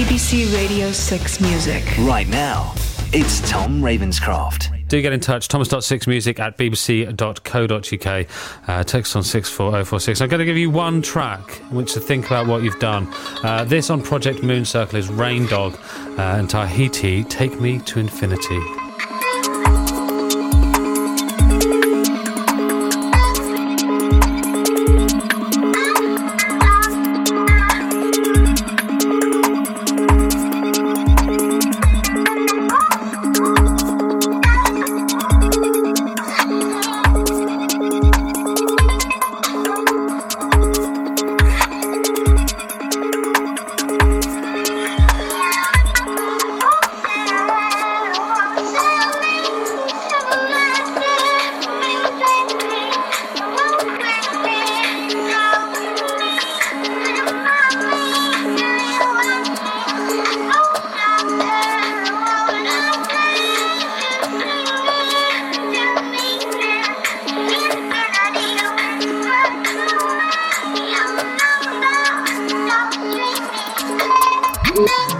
BBC Radio 6 Music. Right now, it's Tom Ravenscroft. Do get in touch, thomas.6music at bbc.co.uk. Uh, text on 64046. I'm going to give you one track in which to think about what you've done. Uh, this on Project Mooncircle is Rain Dog uh, and Tahiti, Take Me to Infinity. you.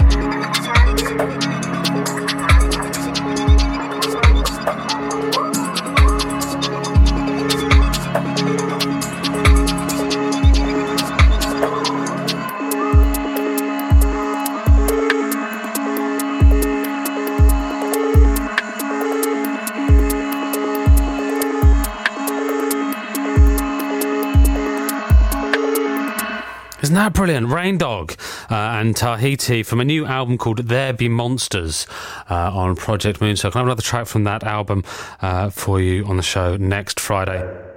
Isn't that brilliant? Rain Dog uh, and Tahiti from a new album called There Be Monsters uh, on Project Mooncircle. I have another track from that album uh, for you on the show next Friday.